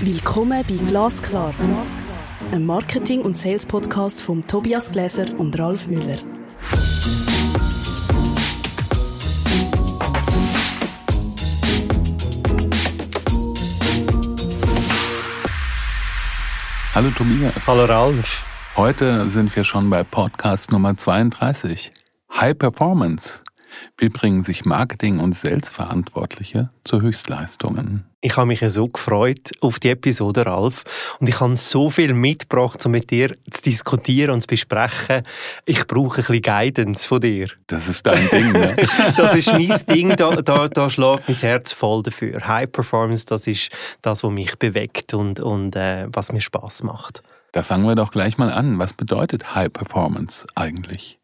Willkommen bei Glasklar, einem Marketing- und Sales-Podcast von Tobias Gläser und Ralf Müller. Hallo Tobias. Hallo Ralf. Heute sind wir schon bei Podcast Nummer 32. High Performance. Wie bringen sich Marketing- und Sales-Verantwortliche zu Höchstleistungen? Ich habe mich ja so gefreut auf die Episode, Ralf. Und ich habe so viel mitgebracht, um mit dir zu diskutieren und zu besprechen. Ich brauche ein bisschen Guidance von dir. Das ist dein Ding, ne? das ist mein Ding, da, da, da schlägt mein Herz voll dafür. High Performance, das ist das, was mich bewegt und, und äh, was mir Spaß macht. Da fangen wir doch gleich mal an. Was bedeutet High Performance eigentlich?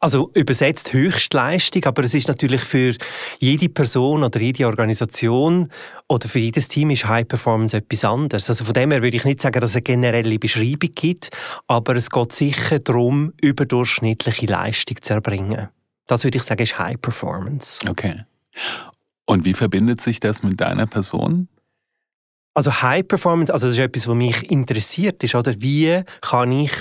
Also übersetzt Höchstleistung, aber es ist natürlich für jede Person oder jede Organisation oder für jedes Team ist High Performance etwas anderes. Also von dem her würde ich nicht sagen, dass es eine generelle Beschreibung gibt, aber es geht sicher darum, überdurchschnittliche Leistung zu erbringen. Das würde ich sagen, ist High Performance. Okay. Und wie verbindet sich das mit deiner Person? Also High Performance, also das ist etwas, was mich interessiert ist, oder? Wie kann ich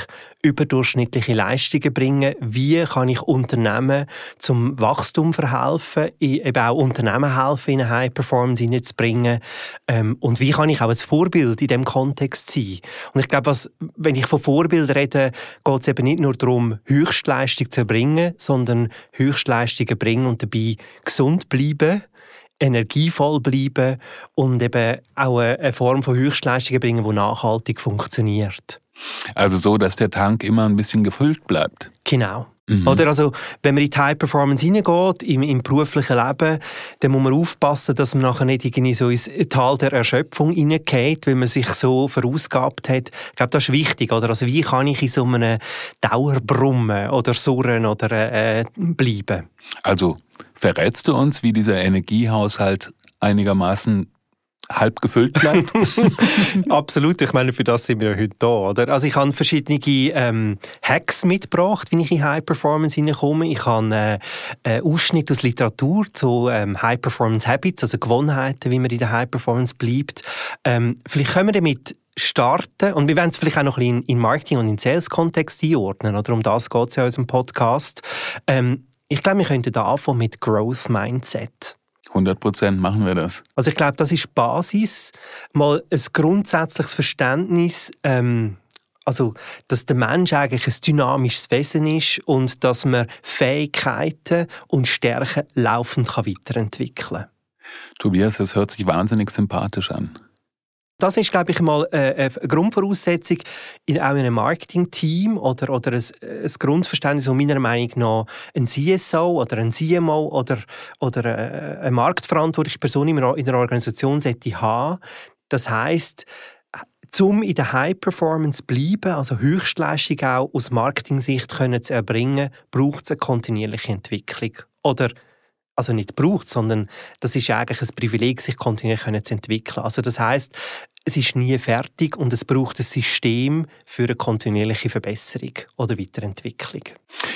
überdurchschnittliche Leistungen bringen? Wie kann ich Unternehmen zum Wachstum verhelfen? Eben auch Unternehmen helfen, in High Performance hineinzubringen? Ähm, und wie kann ich auch als Vorbild in diesem Kontext sein? Und ich glaube, was, wenn ich von Vorbild rede, geht es eben nicht nur darum, Höchstleistung zu erbringen, sondern Höchstleistungen bringen und dabei gesund bleiben energievoll bleiben und eben auch eine Form von Höchstleistungen bringen, die nachhaltig funktioniert. Also so, dass der Tank immer ein bisschen gefüllt bleibt. Genau. Mhm. Oder also, wenn man in die High Performance hineingeht, im, im beruflichen Leben, dann muss man aufpassen, dass man nachher nicht irgendwie so ins Tal der Erschöpfung hineingeht, weil man sich so verausgabt hat. Ich glaube, das ist wichtig, oder? Also, wie kann ich in so einem Dauerbrummen oder Surren oder äh, bleiben? Also, verrätst du uns, wie dieser Energiehaushalt einigermaßen halb gefüllt bleibt? Absolut, ich meine, für das sind wir heute da, oder? Also ich habe verschiedene ähm, Hacks mitgebracht, wie ich in High Performance hineinkomme. Ich habe äh, äh, Ausschnitt aus Literatur zu ähm, High Performance Habits, also Gewohnheiten, wie man in der High Performance bleibt. Ähm, vielleicht können wir damit starten und wir werden es vielleicht auch noch ein bisschen in Marketing und in Sales-Kontext einordnen, oder um das geht es ja in unserem Podcast. Ähm, ich glaube, wir könnten da anfangen mit Growth Mindset. 100 Prozent machen wir das. Also ich glaube, das ist Basis, mal ein grundsätzliches Verständnis, ähm, also dass der Mensch eigentlich ein dynamisches Wesen ist und dass man Fähigkeiten und Stärken laufend kann weiterentwickeln kann. Tobias, das hört sich wahnsinnig sympathisch an. Das ist, glaube ich, mal äh, eine Grundvoraussetzung in auch in einem Marketing-Team oder, oder ein, ein Grundverständnis, das meiner Meinung nach ein CSO oder ein CMO oder, oder äh, eine marktverantwortliche Person in einer Organisation sollte haben. Das heißt, um in der High Performance zu bleiben, also Höchstleistung auch aus Marketing-Sicht zu erbringen, braucht es eine kontinuierliche Entwicklung. Oder also nicht braucht, sondern das ist eigentlich ein Privileg, sich kontinuierlich zu entwickeln. Also das heißt, es ist nie fertig und es braucht ein System für eine kontinuierliche Verbesserung oder Weiterentwicklung.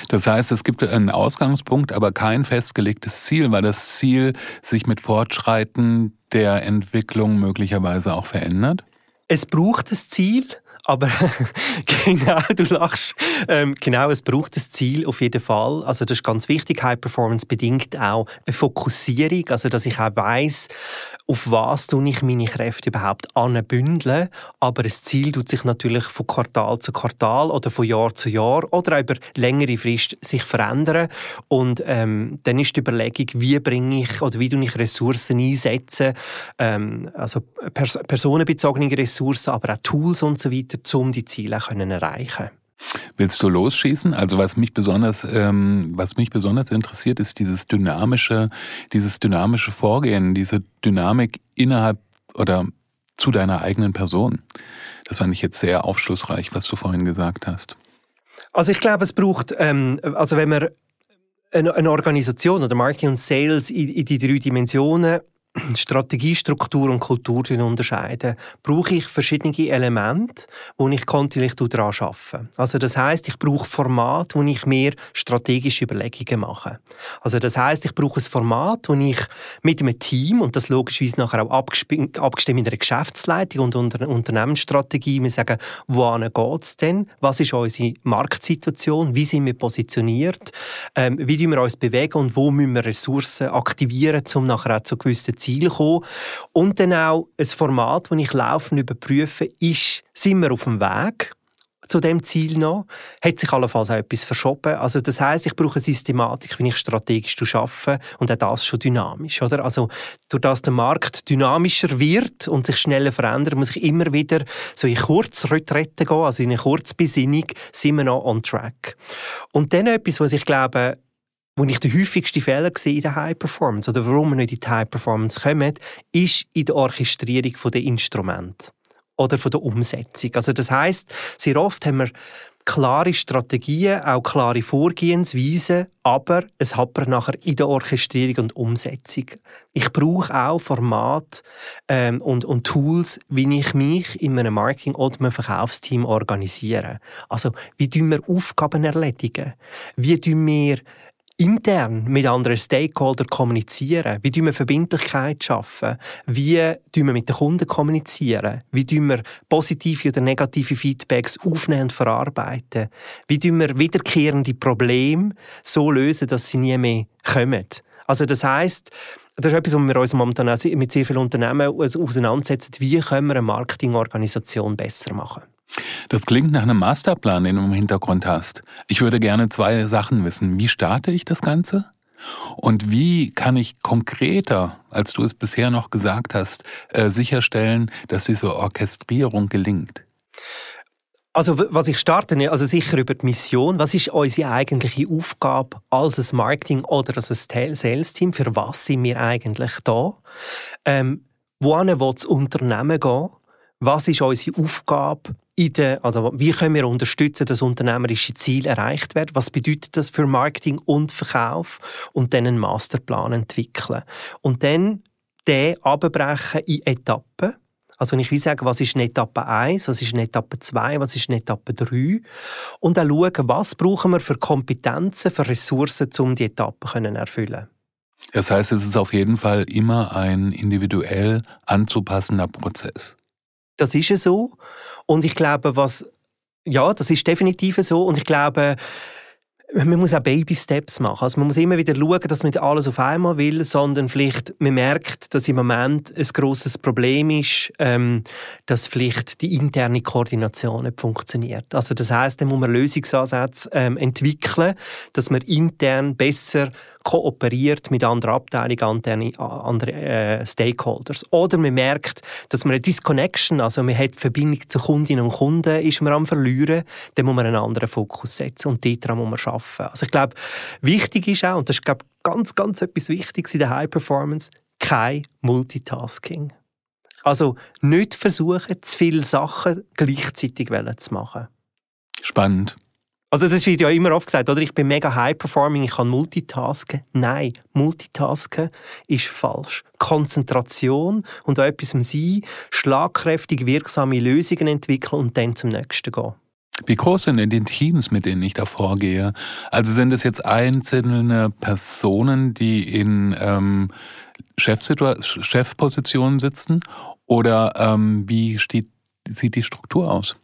Das heißt, es gibt einen Ausgangspunkt, aber kein festgelegtes Ziel, weil das Ziel sich mit Fortschreiten der Entwicklung möglicherweise auch verändert? Es braucht ein Ziel, aber genau, du lachst. Ähm, genau, es braucht ein Ziel auf jeden Fall. Also das ist ganz wichtig. High Performance bedingt auch eine Fokussierung, also dass ich auch weiß, auf was tue ich meine Kräfte überhaupt anbündeln. Aber das Ziel tut sich natürlich von Quartal zu Quartal oder von Jahr zu Jahr oder über längere Frist sich verändern. Und ähm, dann ist die Überlegung, wie bringe ich oder wie tue ich Ressourcen einsetzen, ähm, also pers personenbezogene Ressourcen, aber auch Tools und so weiter, um die Ziele können erreichen Willst du losschießen? Also was mich besonders, ähm, was mich besonders interessiert, ist dieses dynamische, dieses dynamische Vorgehen, diese Dynamik innerhalb oder zu deiner eigenen Person. Das fand ich jetzt sehr aufschlussreich, was du vorhin gesagt hast. Also ich glaube, es braucht, ähm, also wenn man eine, Organisation oder Marketing und Sales in, in die drei Dimensionen Strategie, Struktur und Kultur unterscheiden, brauche ich verschiedene Elemente, wo ich kontinuierlich daran arbeite. Also das heißt, ich brauche Format, wo ich mir strategische Überlegungen mache. Also das heißt, ich brauche ein Format, wo ich mit einem Team und das logischerweise nachher auch abgestimmt in einer Geschäftsleitung und unter Unternehmensstrategie, wir sagen, wohin es denn? Was ist unsere Marktsituation? Wie sind wir positioniert? Ähm, wie wir uns bewegen und wo müssen wir Ressourcen aktivieren, um nachher auch zu gewissen Ziel kommen. Und dann auch ein Format, das ich laufend überprüfe, ist, sind wir auf dem Weg? zu dem Ziel noch, hat sich allenfalls auch etwas verschoben. Also das heißt, ich brauche eine Systematik, wie ich strategisch arbeite und auch das schon dynamisch, oder? Also durch das der Markt dynamischer wird und sich schneller verändert, muss ich immer wieder so in Kurzretrette gehen, also in eine Kurzbesinnung, sind wir noch on track. Und dann etwas, was ich glaube, wo ich den häufigsten Fehler sehe in der High Performance oder warum wir nicht in die High Performance kommen, ist in der Orchestrierung der Instrumente oder der Umsetzung. Also das heißt, sehr oft haben wir klare Strategien, auch klare Vorgehensweisen, aber es hapert nachher in der Orchestrierung und Umsetzung. Ich brauche auch Format ähm, und, und Tools, wie ich mich in einem Marketing- oder einem Verkaufsteam organisiere. Also, wie tun wir Aufgaben erledigen? Wie tun wir intern mit anderen Stakeholdern kommunizieren? Wie schaffen wir Verbindlichkeit? Schaffen? Wie kommunizieren wir mit den Kunden? kommunizieren? Wie tun wir positive oder negative Feedbacks aufnehmen und verarbeiten? Wie tun wir wiederkehrende Probleme so lösen, dass sie nie mehr kommen? Also das heißt, das ist etwas, was wir uns momentan mit sehr vielen Unternehmen auseinandersetzen. Wie können wir eine Marketingorganisation besser machen? Das klingt nach einem Masterplan, den du im Hintergrund hast. Ich würde gerne zwei Sachen wissen. Wie starte ich das Ganze? Und wie kann ich konkreter, als du es bisher noch gesagt hast, äh, sicherstellen, dass diese Orchestrierung gelingt? Also was ich starte, also sicher über die Mission. Was ist unsere eigentliche Aufgabe als ein Marketing oder als ein Sales-Team? Für was sind wir eigentlich da? Ähm, wohin will das Unternehmen gehen? Was ist unsere Aufgabe? Der, also wie können wir unterstützen, dass unternehmerische Ziele erreicht werden? Was bedeutet das für Marketing und Verkauf? Und dann einen Masterplan entwickeln. Und dann den abbrechen in Etappen. Also wenn ich will sagen, was ist in Etappe 1, was ist in Etappe 2, was ist in Etappe 3 und dann schauen, was brauchen wir für Kompetenzen, für Ressourcen, um die Etappen zu erfüllen. Das heißt, es ist auf jeden Fall immer ein individuell anzupassender Prozess. Das ist so. Und ich glaube, was, ja, das ist definitiv so. Und ich glaube, man muss auch Baby-Steps machen. Also man muss immer wieder schauen, dass man nicht alles auf einmal will, sondern vielleicht man merkt, dass im Moment ein großes Problem ist, ähm, dass vielleicht die interne Koordination nicht funktioniert. Also das heißt, dann muss man Lösungsansätze ähm, entwickeln, dass man intern besser kooperiert mit anderen Abteilungen, anderen äh, Stakeholders. Oder man merkt, dass man eine Disconnection, also man hat Verbindung zu Kundinnen und Kunden, ist man am verlieren, dann muss man einen anderen Fokus setzen und daran muss man arbeiten. Also ich glaube, wichtig ist auch, und das ist glaube ganz, ganz etwas Wichtiges in der High Performance, kein Multitasking. Also nicht versuchen, zu viele Sachen gleichzeitig zu machen. Spannend. Also das wird ja immer oft gesagt, oder? Ich bin mega high-performing, ich kann multitasken. Nein, multitasken ist falsch. Konzentration und auch etwas sein, schlagkräftig wirksame Lösungen entwickeln und dann zum nächsten gehen. Wie groß sind denn die Teams, mit denen ich da vorgehe? Also sind es jetzt einzelne Personen, die in ähm, Chefpositionen sitzen? Oder ähm, wie steht, sieht die Struktur aus?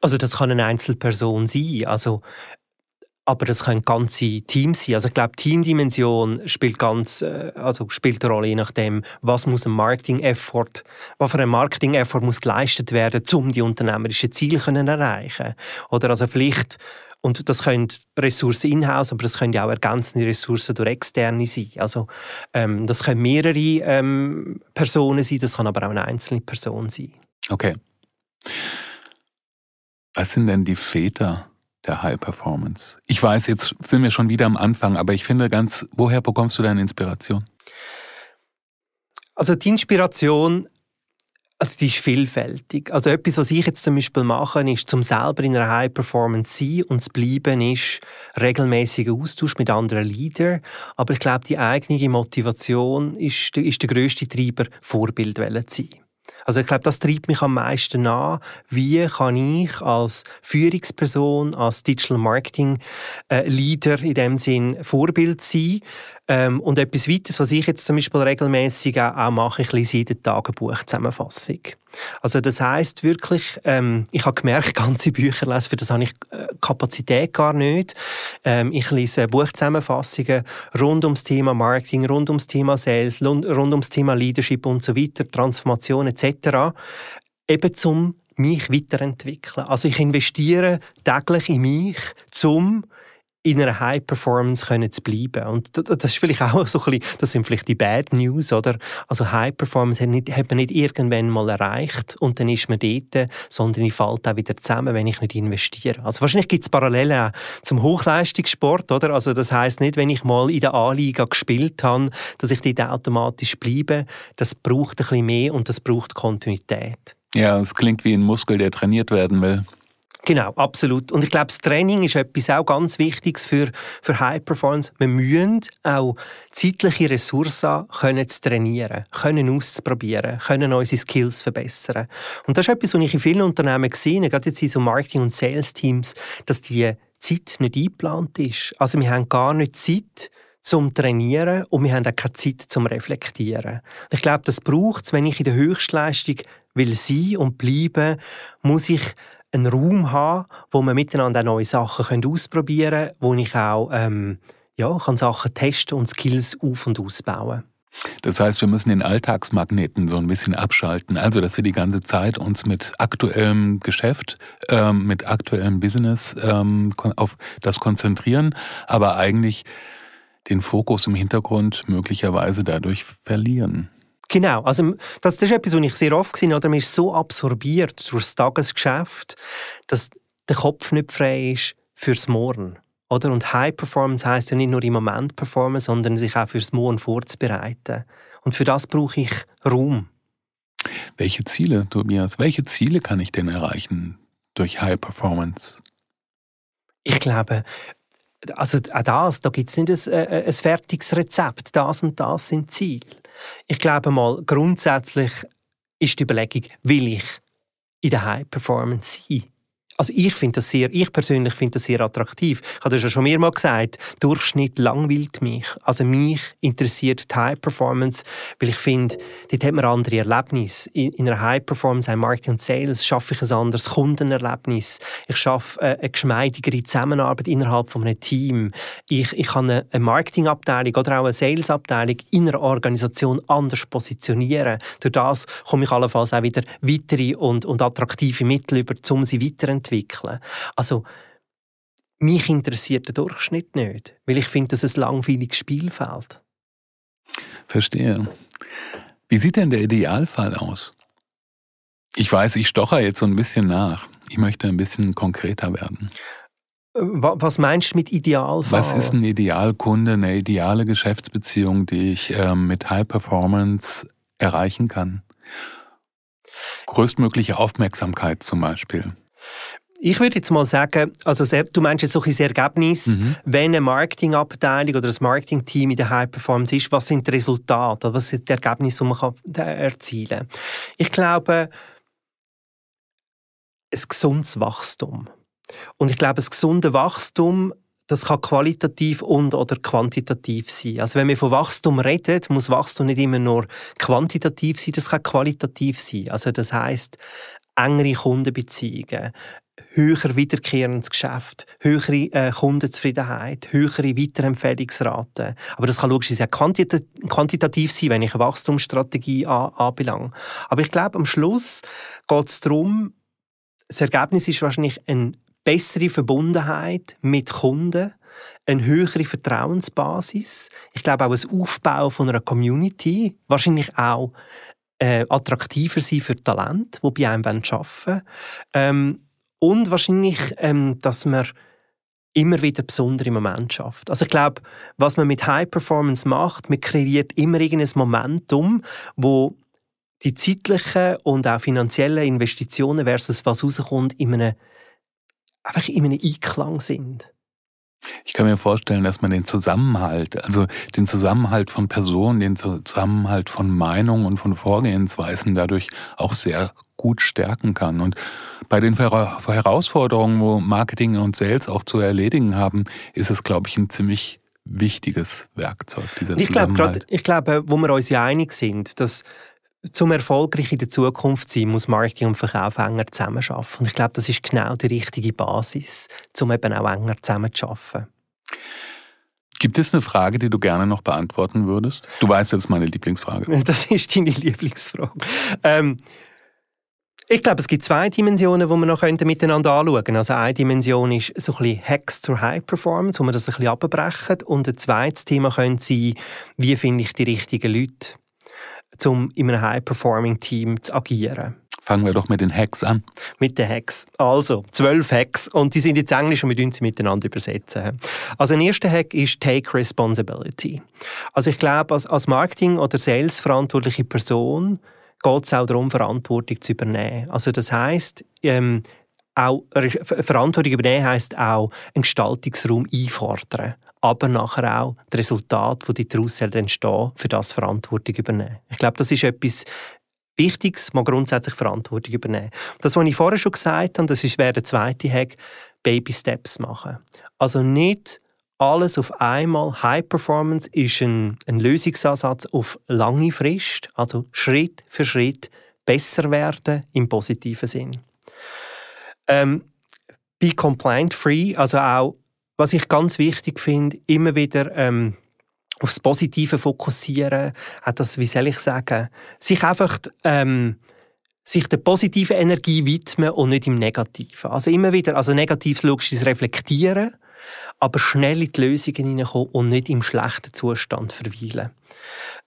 Also das kann eine Einzelperson sein, also aber das können ganze Teams sein. Also ich glaube, Teamdimension spielt ganz, äh, also spielt eine Rolle, je nachdem, was muss ein Marketing-Effort, was für ein Marketing-Effort muss geleistet werden, um die unternehmerischen Ziele können erreichen. Oder also vielleicht und das können Ressourcen in-house, aber das können ja auch ergänzende Ressourcen durch externe sein. Also ähm, das können mehrere ähm, Personen sein, das kann aber auch eine einzelne Person sein. Okay. Was sind denn die Väter der High Performance? Ich weiß, jetzt sind wir schon wieder am Anfang, aber ich finde ganz, woher bekommst du deine Inspiration? Also die Inspiration, Also die ist vielfältig. Also etwas, was ich jetzt zum Beispiel mache, ist, zum selber in einer High Performance sein und zu bleiben, ist regelmäßiger Austausch mit anderen Leadern. Aber ich glaube, die eigene Motivation ist, ist der grösste Treiber, Vorbild zu sein. Also ich glaube, das treibt mich am meisten an. Wie kann ich als Führungsperson, als Digital Marketing äh, Leader in dem Sinn Vorbild sein? Ähm, und etwas weiteres, was ich jetzt zum Beispiel regelmäßig auch, auch mache, ich lese jeden Tag eine Buchzusammenfassung. Also das heißt wirklich, ähm, ich habe gemerkt, ganze Bücher lesen, für das habe ich äh, Kapazität gar nicht. Ähm, ich lese Buchzusammenfassungen rund ums Thema Marketing, rund ums Thema Sales, rund ums Thema Leadership und so weiter, Transformation etc. Eben zum mich weiterentwickeln. Also ich investiere täglich in mich, zum in einer High Performance können zu bleiben. Und das ist vielleicht auch so ein bisschen, das sind vielleicht die Bad News, oder? Also High Performance hat, nicht, hat man nicht irgendwann mal erreicht und dann ist man dort, sondern ich fällt auch wieder zusammen, wenn ich nicht investiere. Also wahrscheinlich gibt es Parallelen auch zum Hochleistungssport, oder? Also das heißt nicht, wenn ich mal in der A-Liga gespielt habe, dass ich dort automatisch bleibe. Das braucht ein bisschen mehr und das braucht Kontinuität. Ja, es klingt wie ein Muskel, der trainiert werden will. Genau, absolut. Und ich glaube, das Training ist etwas auch ganz Wichtiges für, für High Performance. Wir müssen auch zeitliche Ressourcen können zu trainieren, können auszuprobieren, können unsere Skills verbessern. Und das ist etwas, was ich in vielen Unternehmen gesehen gerade jetzt in so Marketing- und Sales-Teams, dass die Zeit nicht eingeplant ist. Also wir haben gar nicht Zeit, zum Trainieren und wir haben auch keine Zeit zum Reflektieren. Ich glaube, das braucht es, wenn ich in der Höchstleistung will sein und bleiben, muss ich einen Raum haben, wo wir miteinander neue Sachen ausprobieren können, wo ich auch ähm, ja, kann Sachen testen und Skills auf- und ausbauen das heißt, wir müssen den Alltagsmagneten so ein bisschen abschalten. Also, dass wir die ganze Zeit uns mit aktuellem Geschäft, ähm, mit aktuellem Business ähm, auf das konzentrieren, aber eigentlich den Fokus im Hintergrund möglicherweise dadurch verlieren. Genau, also das, das ist etwas, was ich sehr oft gesehen habe. Man ist so absorbiert durch das Tagesgeschäft, dass der Kopf nicht frei ist fürs Morgen. Oder? Und High Performance heißt ja nicht nur im Moment performen, sondern sich auch fürs Morgen vorzubereiten. Und für das brauche ich Raum. Welche Ziele, Tobias, welche Ziele kann ich denn erreichen durch High Performance? Ich glaube, also auch das, da gibt es nicht ein, äh, ein fertiges Rezept. Das und das sind Ziele. Ich glaube mal, grundsätzlich ist die Überlegung, will ich in der High Performance sein? Also ich finde das sehr, ich persönlich finde das sehr attraktiv. Ich habe das ja schon mehrmals gesagt, Durchschnitt langweilt mich. Also mich interessiert die High Performance, weil ich finde, dort hat man andere Erlebnisse. In, einer High Performance, ein Marketing und Sales, schaffe ich ein anderes Kundenerlebnis. Ich schaffe äh, eine geschmeidigere Zusammenarbeit innerhalb von einem Team. Ich, ich kann eine, eine Marketingabteilung oder auch eine Salesabteilung in einer Organisation anders positionieren. Durch das komme ich allenfalls auch wieder weitere und, und attraktive Mittel über, um sie weiterzuentwickeln entwickeln. Also, mich interessiert der Durchschnitt nicht, weil ich finde, dass es ein langweiliges Spielfeld. Verstehe. Wie sieht denn der Idealfall aus? Ich weiß, ich stocher jetzt so ein bisschen nach. Ich möchte ein bisschen konkreter werden. Äh, was meinst du mit Idealfall? Was ist ein Idealkunde, eine ideale Geschäftsbeziehung, die ich ähm, mit High Performance erreichen kann? Größtmögliche Aufmerksamkeit zum Beispiel. Ich würde jetzt mal sagen, also du meinst jetzt so ein Ergebnis, mhm. wenn eine Marketingabteilung oder ein Marketingteam in der High Performance ist, was sind die Resultate, was sind die Ergebnisse, die man kann erzielen kann? Ich glaube, ein gesundes Wachstum. Und ich glaube, ein gesundes Wachstum das kann qualitativ und oder quantitativ sein. Also wenn wir von Wachstum reden, muss Wachstum nicht immer nur quantitativ sein, das kann qualitativ sein. Also das heißt engere Kundenbeziehungen, höher wiederkehrendes Geschäft, höhere äh, Kundenzufriedenheit, höhere Weiterempfehlungsraten. Aber das kann logischerweise auch quantita quantitativ sein, wenn ich eine Wachstumsstrategie an anbelange. Aber ich glaube, am Schluss geht es darum, das Ergebnis ist wahrscheinlich eine bessere Verbundenheit mit Kunden, eine höhere Vertrauensbasis. Ich glaube auch ein Aufbau von einer Community, wahrscheinlich auch äh, attraktiver sein für Talent, die bei einem arbeiten wollen. Ähm, und wahrscheinlich, ähm, dass man immer wieder besondere Momente schafft. Also ich glaube, was man mit High Performance macht, man kreiert immer irgendein Momentum, wo die zeitlichen und auch finanziellen Investitionen versus was rauskommt, in einem, einfach in einem Einklang sind. Ich kann mir vorstellen, dass man den Zusammenhalt, also den Zusammenhalt von Personen, den Zusammenhalt von Meinungen und von Vorgehensweisen dadurch auch sehr gut stärken kann. Und bei den Herausforderungen, wo Marketing und Sales auch zu erledigen haben, ist es, glaube ich, ein ziemlich wichtiges Werkzeug, dieser ich glaube, ich glaube, wo wir uns ja einig sind, dass zum erfolgreich in der Zukunft sein, muss Marketing und Verkauf enger zusammenarbeiten. Und ich glaube, das ist genau die richtige Basis, um eben auch enger zusammenzuarbeiten. Gibt es eine Frage, die du gerne noch beantworten würdest? Du weißt jetzt meine Lieblingsfrage. Das ist deine Lieblingsfrage. Ähm, ich glaube, es gibt zwei Dimensionen, die wir noch miteinander anschauen können. Also eine Dimension ist so ein bisschen Hacks zur High Performance, wo wir das ein bisschen abbrechen. Und ein zweites Thema könnte sein, wie finde ich die richtigen Leute, um in einem High-Performing-Team zu agieren. Fangen wir doch mit den Hacks an. Mit den Hacks. Also, zwölf Hacks. Und die sind jetzt Englisch und wir tun sie miteinander übersetzen. Also, ein erster Hack ist Take Responsibility. Also, ich glaube, als, als Marketing- oder Sales-verantwortliche Person geht es auch darum, Verantwortung zu übernehmen. Also das heißt, ähm, auch Verantwortung übernehmen heißt auch einen Gestaltungsraum einfordern, aber nachher auch das Resultat, das daraus entstehen für das Verantwortung übernehmen. Ich glaube, das ist etwas Wichtiges, man grundsätzlich Verantwortung übernehmen. Das, was ich vorher schon gesagt habe, das ist, wäre der zweite Hack, Baby Steps machen. Also nicht alles auf einmal. High Performance ist ein, ein Lösungsansatz auf lange Frist, also Schritt für Schritt besser werden im positiven Sinn. Ähm, be compliant free, also auch, was ich ganz wichtig finde, immer wieder ähm, aufs Positive fokussieren, auch das, wie soll ich sagen, sich einfach ähm, sich der positiven Energie widmen und nicht im Negativen. Also immer wieder, also Negatives logisches reflektieren aber schnell in die Lösungen hineinkommen und nicht im schlechten Zustand verweilen.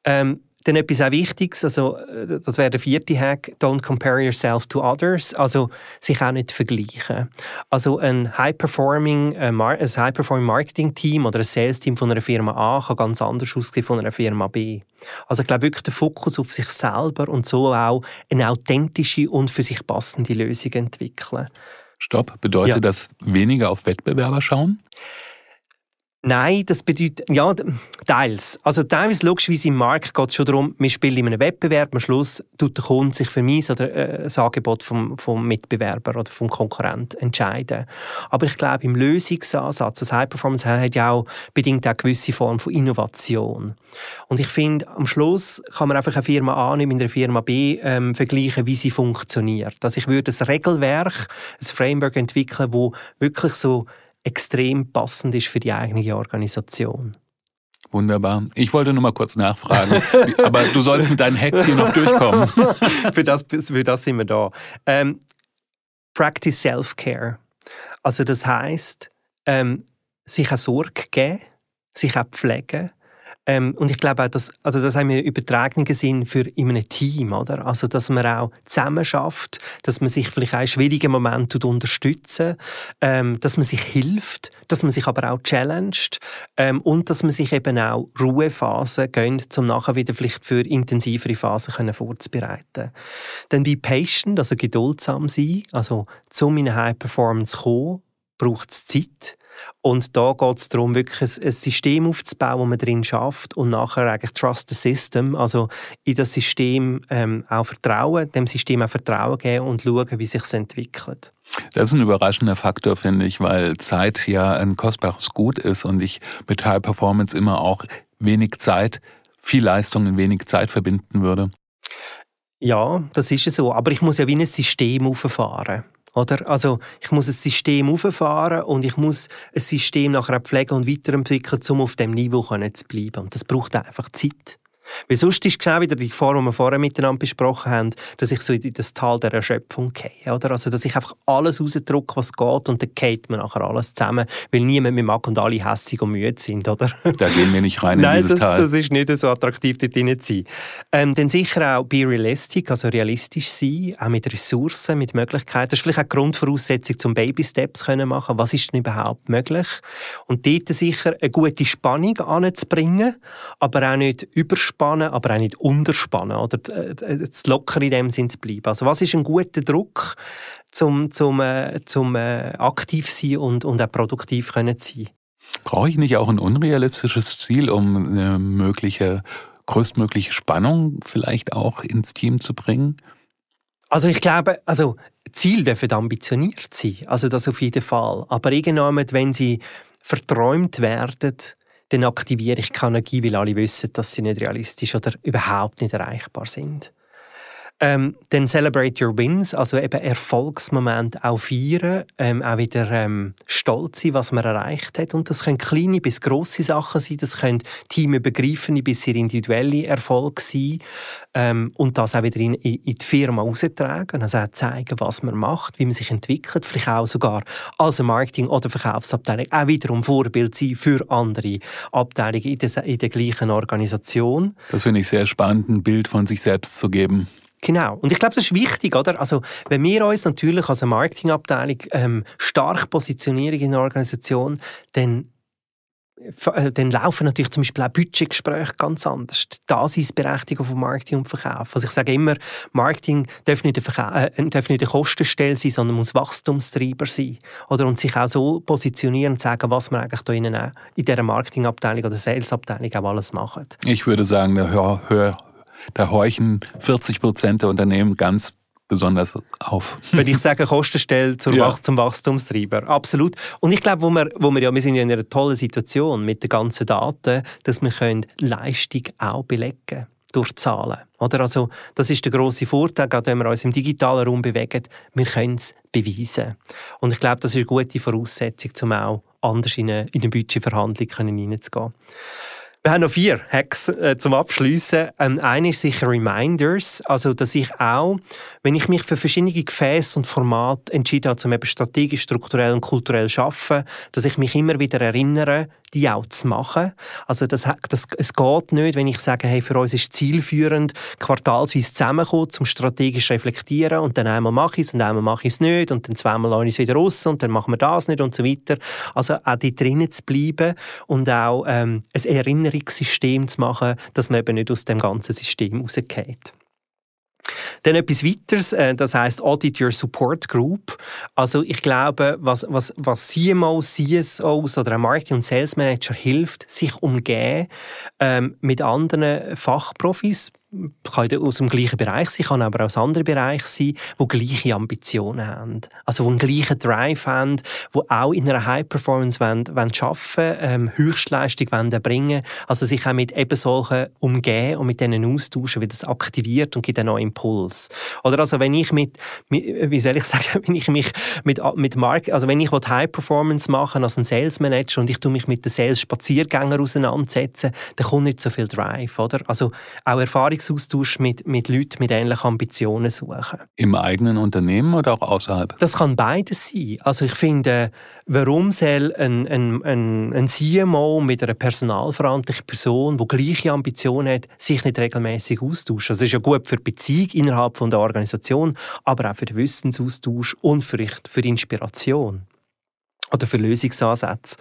Ähm, dann etwas auch Wichtiges, also äh, das wäre der vierte Hack, don't compare yourself to others, also sich auch nicht vergleichen. Also ein High-Performing äh, High Marketing Team oder ein Sales Team von einer Firma A kann ganz anders aussehen von einer Firma B. Also ich glaube wirklich der Fokus auf sich selber und so auch eine authentische und für sich passende Lösung entwickeln. Stopp. Bedeutet ja. das weniger auf Wettbewerber schauen? Nein, das bedeutet, ja, teils. Also teilweise logischerweise im Markt geht es schon darum, wir spielen in einem Wettbewerb, am Schluss tut der Kunde sich für mich oder äh, das Angebot vom, vom Mitbewerber oder vom Konkurrent entscheiden. Aber ich glaube, im Lösungsansatz, das High Performance hat ja auch bedingt auch gewisse Form von Innovation. Und ich finde, am Schluss kann man einfach eine Firma A nicht mit einer Firma B ähm, vergleichen, wie sie funktioniert. Also ich würde ein Regelwerk, ein Framework entwickeln, wo wirklich so extrem passend ist für die eigene Organisation. Wunderbar. Ich wollte nur mal kurz nachfragen, aber du sollst mit deinen Hacks hier noch durchkommen. für, das, für das sind wir da. Ähm, practice Self-Care. Also das heißt, ähm, sich eine Sorge geben, sich auch pflegen, ähm, und ich glaube auch, dass, also das haben wir übertragenen Sinn für in einem Team, oder? Also, dass man auch zusammen schafft, dass man sich vielleicht auch in schwierigen Momenten unterstützen, ähm, dass man sich hilft, dass man sich aber auch challenged ähm, und dass man sich eben auch Ruhephasen gönnt, um nachher wieder vielleicht für intensivere Phasen können vorzubereiten. Dann be patient, also geduldsam sein, also zum in eine High Performance zu kommen, braucht es Zeit. Und da geht es darum, wirklich ein, System aufzubauen, das man drin schafft und nachher eigentlich Trust the System, also in das System ähm, auch Vertrauen, dem System auch Vertrauen geben und schauen, wie sich entwickelt. Das ist ein überraschender Faktor, finde ich, weil Zeit ja ein kostbares Gut ist und ich mit High Performance immer auch wenig Zeit, viel Leistung in wenig Zeit verbinden würde. Ja, das ist so. Aber ich muss ja wie ein System auffahren. Oder? Also ich muss ein System auffahren und ich muss ein System nachher pflegen und weiterentwickeln, um auf dem Niveau zu bleiben. Und das braucht einfach Zeit. Weil sonst ist genau wieder die Gefahr, die wir vorher miteinander besprochen haben, dass ich so in das Tal der Erschöpfung gehe. Oder? Also, dass ich einfach alles rausdrücke, was geht, und dann geht man nachher alles zusammen, weil niemand mehr mag und alle hässig und müde sind. Oder? Da gehen wir nicht rein in Nein, dieses das, Tal. das ist nicht so attraktiv, dort drin zu sein. Ähm, dann sicher auch be realistic, also realistisch sein, auch mit Ressourcen, mit Möglichkeiten. Das ist vielleicht auch die Grundvoraussetzung, zum Baby-Steps zu machen. Was ist denn überhaupt möglich? Und dort sicher eine gute Spannung anzubringen, aber auch nicht überspannend überspannen, aber auch nicht unterspannen oder zu locker in dem Sinn zu bleiben. Also was ist ein guter Druck, zum, zum, äh, zum äh, aktiv sein und, und auch produktiv können sein? Brauche ich nicht auch ein unrealistisches Ziel, um eine mögliche, größtmögliche Spannung vielleicht auch ins Team zu bringen? Also ich glaube, also Ziele dürfen ambitioniert sein, also das auf jeden Fall. Aber irgendwann, wenn sie verträumt werden, dann aktiviere ich keine Energie, weil alle wissen, dass sie nicht realistisch oder überhaupt nicht erreichbar sind. Ähm, dann Celebrate Your Wins, also eben Erfolgsmoment auch feiern, ähm, auch wieder ähm, stolz sein, was man erreicht hat. Und das können kleine bis grosse Sachen sein, das können teamübergreifende bis sehr individuelle Erfolge sein. Ähm, und das auch wieder in, in, die Firma austragen, also auch zeigen, was man macht, wie man sich entwickelt, vielleicht auch sogar als Marketing- oder Verkaufsabteilung auch wiederum Vorbild sein für andere Abteilungen in der, in der gleichen Organisation. Das finde ich sehr spannend, ein Bild von sich selbst zu geben. Genau. Und ich glaube, das ist wichtig, oder? Also, wenn wir uns natürlich als Marketingabteilung ähm, stark positionieren in der Organisation, dann äh, dann laufen natürlich zum Beispiel auch Budgetgespräche ganz anders. Die Daseinsberechtigung von Marketing und Verkauf. Also ich sage immer, Marketing darf nicht, eine, äh, darf nicht eine Kostenstelle sein, sondern muss Wachstumstreiber sein. Oder, und sich auch so positionieren und sagen, was man eigentlich da in, in dieser Marketingabteilung oder Salesabteilung auch alles macht. Ich würde sagen, der Hör, Hör, da horchen 40 Prozent der Unternehmen ganz besonders auf. Wenn ich sage Kostenstelle ja. zum Wachstumstreiber, absolut. Und ich glaube, wo wir, wo wir ja, wir sind ja in einer tollen Situation mit den ganzen Daten, dass wir können Leistung auch belegen durch Zahlen. Oder? Also, das ist der große Vorteil, gerade wenn wir uns im digitalen Raum bewegen, wir können es beweisen. Und ich glaube, das ist eine gute Voraussetzung, um auch anders in eine, in eine Budgetverhandlung hineinzugehen. Wir haben noch vier Hacks äh, zum Abschließen. Ähm, eine ist sicher Reminders, also dass ich auch, wenn ich mich für verschiedene Gefäße und Formate entschieden habe, zum eben strategisch, strukturell und kulturell arbeiten, dass ich mich immer wieder erinnere, die auch zu machen. Also das, das, es geht nicht, wenn ich sage, hey, für uns ist zielführend, quartalsweise zusammenkommen, zum strategisch reflektieren und dann einmal mache ich es und einmal mache ich es nicht und dann zweimal lasse ich es wieder raus und dann machen wir das nicht und so weiter. Also auch da drinnen zu bleiben und auch ähm, ein Erinnerungssystem zu machen, dass man eben nicht aus dem ganzen System rausgeht. Dann etwas weiteres, äh, das heißt Audit Your Support Group. Also ich glaube, was, was, was CMOs, CSOs oder ein Marketing- und Sales Manager hilft, sich umgehen ähm, mit anderen Fachprofis, kann aus dem gleichen Bereich sein, kann aber aus anderen Bereichen sein, die gleiche Ambitionen haben. Also die einen gleichen Drive haben, die auch in einer High Performance wollen, wollen arbeiten ähm, Höchstleistung wollen bringen Also sich auch mit eben solchen umgehen und mit denen austauschen, wie das aktiviert und gibt einen neuen Impuls. Oder also wenn ich mit, wie soll ich sagen, wenn ich mich mit, mit Mark, also wenn ich High Performance machen als ein Sales Manager und ich tu mich mit den Sales Spaziergängern auseinandersetzen, dann kommt nicht so viel Drive, oder? Also auch Erfahrungs Erfahrungsaustausch mit, mit Leuten mit ähnlichen Ambitionen suchen. Im eigenen Unternehmen oder auch außerhalb? Das kann beides sein. Also ich finde, warum soll ein, ein, ein, ein CMO mit einer personalverantwortlichen Person, die gleiche Ambitionen hat, sich nicht regelmäßig austauschen? Das ist ja gut für die Beziehung innerhalb von der Organisation, aber auch für den Wissensaustausch und für, für Inspiration oder für Lösungsansätze.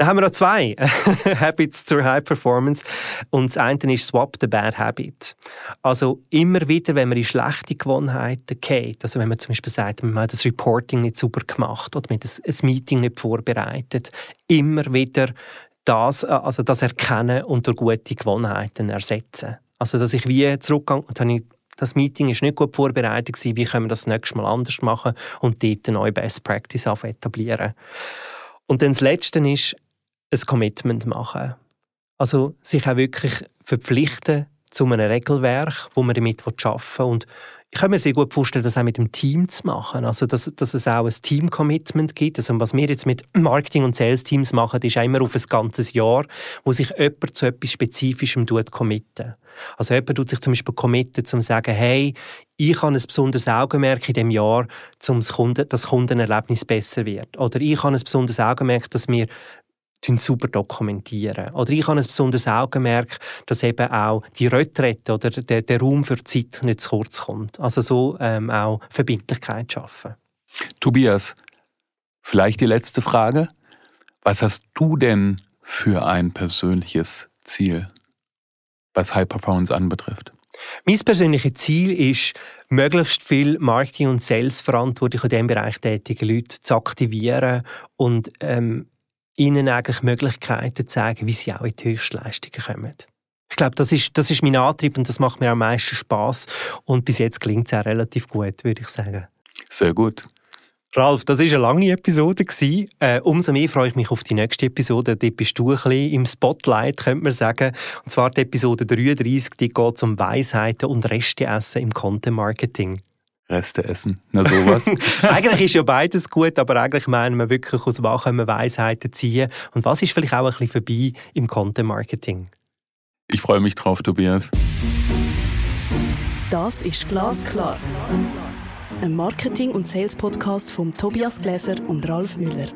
Da haben wir noch zwei Habits zur High Performance. Und das eine ist Swap the Bad Habit. Also immer wieder, wenn man in schlechte Gewohnheiten geht, also wenn man zum Beispiel sagt, man hat das Reporting nicht super gemacht oder man hat ein Meeting nicht vorbereitet, immer wieder das, also das erkennen und durch gute Gewohnheiten ersetzen. Also dass ich wie zurückgehe und habe das Meeting ist nicht gut vorbereitet gewesen, wie können wir das nächste Mal anders machen und dort eine neue Best Practice etablieren. Und dann das Letzte ist, ein Commitment machen. Also sich auch wirklich verpflichten zu einem Regelwerk, wo man damit arbeiten will. Und ich kann mir sehr gut vorstellen, das auch mit dem Team zu machen. Also, dass, dass es auch ein Team-Commitment gibt. Also, was wir jetzt mit Marketing- und Sales-Teams machen, ist auch immer auf ein ganzes Jahr, wo sich jemand zu etwas Spezifischem committen. Also, jemand tut sich zum Beispiel committen, um zu sagen, hey, ich habe ein besonderes Augenmerk in dem Jahr, um das, Kunden, das Kundenerlebnis besser wird. Oder ich habe ein besonderes Augenmerk, dass wir super dokumentieren. Oder ich habe ein besonderes Augenmerk, dass eben auch die Retrette oder der, der Raum für die Zeit nicht zu kurz kommt. Also so ähm, auch Verbindlichkeit schaffen. Tobias, vielleicht die letzte Frage. Was hast du denn für ein persönliches Ziel? was High Performance anbetrifft. Mein persönliches Ziel ist, möglichst viel Marketing- und Sales-Verantwortung in diesem Bereich tätige Leute zu aktivieren und ähm, ihnen eigentlich Möglichkeiten zu zeigen, wie sie auch in die Höchstleistungen kommen. Ich glaube, das ist, das ist mein Antrieb und das macht mir am meisten Spaß und bis jetzt klingt es auch relativ gut, würde ich sagen. Sehr gut. Ralf, das war eine lange Episode. Äh, umso mehr freue ich mich auf die nächste Episode. Dort bist du ein bisschen im Spotlight, könnte man sagen. Und zwar die Episode 33, die geht um Weisheiten und Reste essen im Content Marketing. Reste essen, na sowas. eigentlich ist ja beides gut, aber eigentlich meinen wir wirklich, aus was können wir Weisheiten ziehen und was ist vielleicht auch ein bisschen vorbei im Content Marketing. Ich freue mich drauf, Tobias. Das ist Glasklar. Ein Marketing- und Sales-Podcast von Tobias Gläser und Ralf Müller.